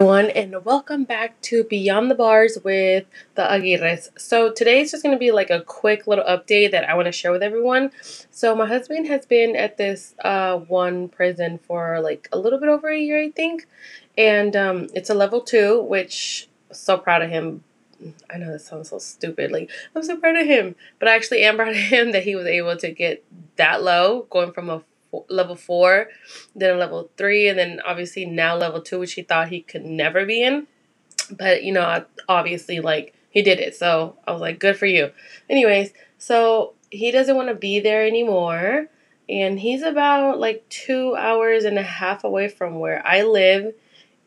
everyone and welcome back to Beyond the Bars with the Aguirres. So today is just going to be like a quick little update that I want to share with everyone. So my husband has been at this uh, one prison for like a little bit over a year, I think, and um, it's a level two, which so proud of him. I know that sounds so stupid. Like I'm so proud of him, but I actually am proud of him that he was able to get that low, going from a level four, then level three, and then obviously now level two, which he thought he could never be in. But you know, obviously, like he did it, so I was like, good for you. Anyways, so he doesn't want to be there anymore, and he's about like two hours and a half away from where I live,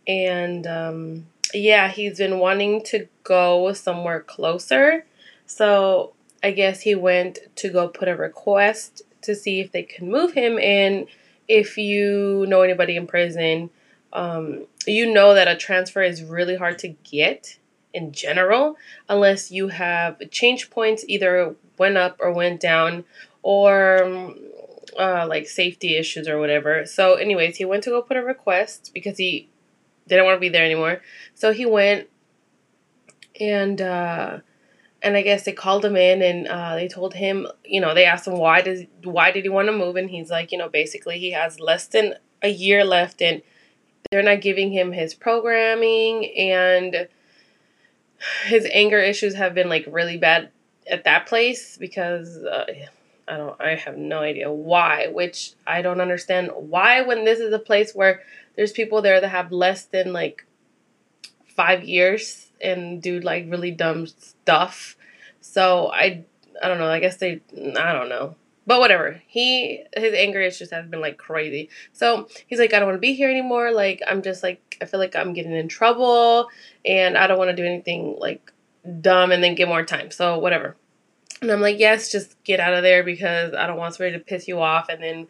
and um, yeah, he's been wanting to go somewhere closer. So I guess he went to go put a request to see if they can move him. And if you know anybody in prison, um, you know that a transfer is really hard to get in general unless you have change points either went up or went down or uh, like safety issues or whatever. So, anyways, he went to go put a request because he didn't want to be there anymore. So he went and uh, and I guess they called him in and uh, they told him, you know, they asked him why does why did he want to move, and he's like, you know, basically he has less than a year left, and they're not giving him his programming, and his anger issues have been like really bad at that place because uh, I don't, I have no idea why, which I don't understand why when this is a place where there's people there that have less than like five years and do like really dumb stuff. So I I don't know. I guess they I don't know. But whatever. He his anger issues have been like crazy. So he's like, I don't want to be here anymore. Like I'm just like I feel like I'm getting in trouble and I don't want to do anything like dumb and then get more time. So whatever. And I'm like, yes, just get out of there because I don't want somebody to piss you off and then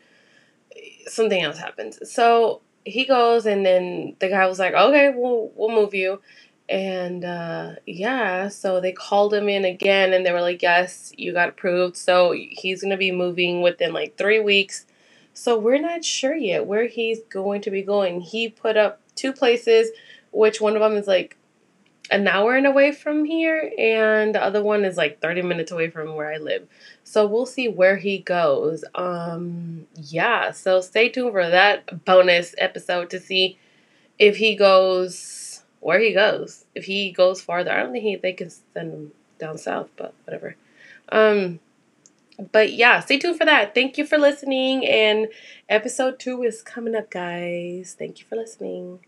eh, something else happens. So he goes and then the guy was like, Okay, we'll we'll move you. And uh, yeah, so they called him in again and they were like, yes, you got approved. So he's to be moving within like three weeks. So we're not sure yet where he's going to be going. He put up two places, which one of them is like an hour and away from here, and the other one is like 30 minutes away from where I live. So we'll see where he goes. Um, yeah, so stay tuned for that bonus episode to see if he goes where he goes. If he goes farther, I don't think he, they can send him down south, but whatever. Um, but yeah, stay tuned for that. Thank you for listening, and episode two is coming up, guys. Thank you for listening.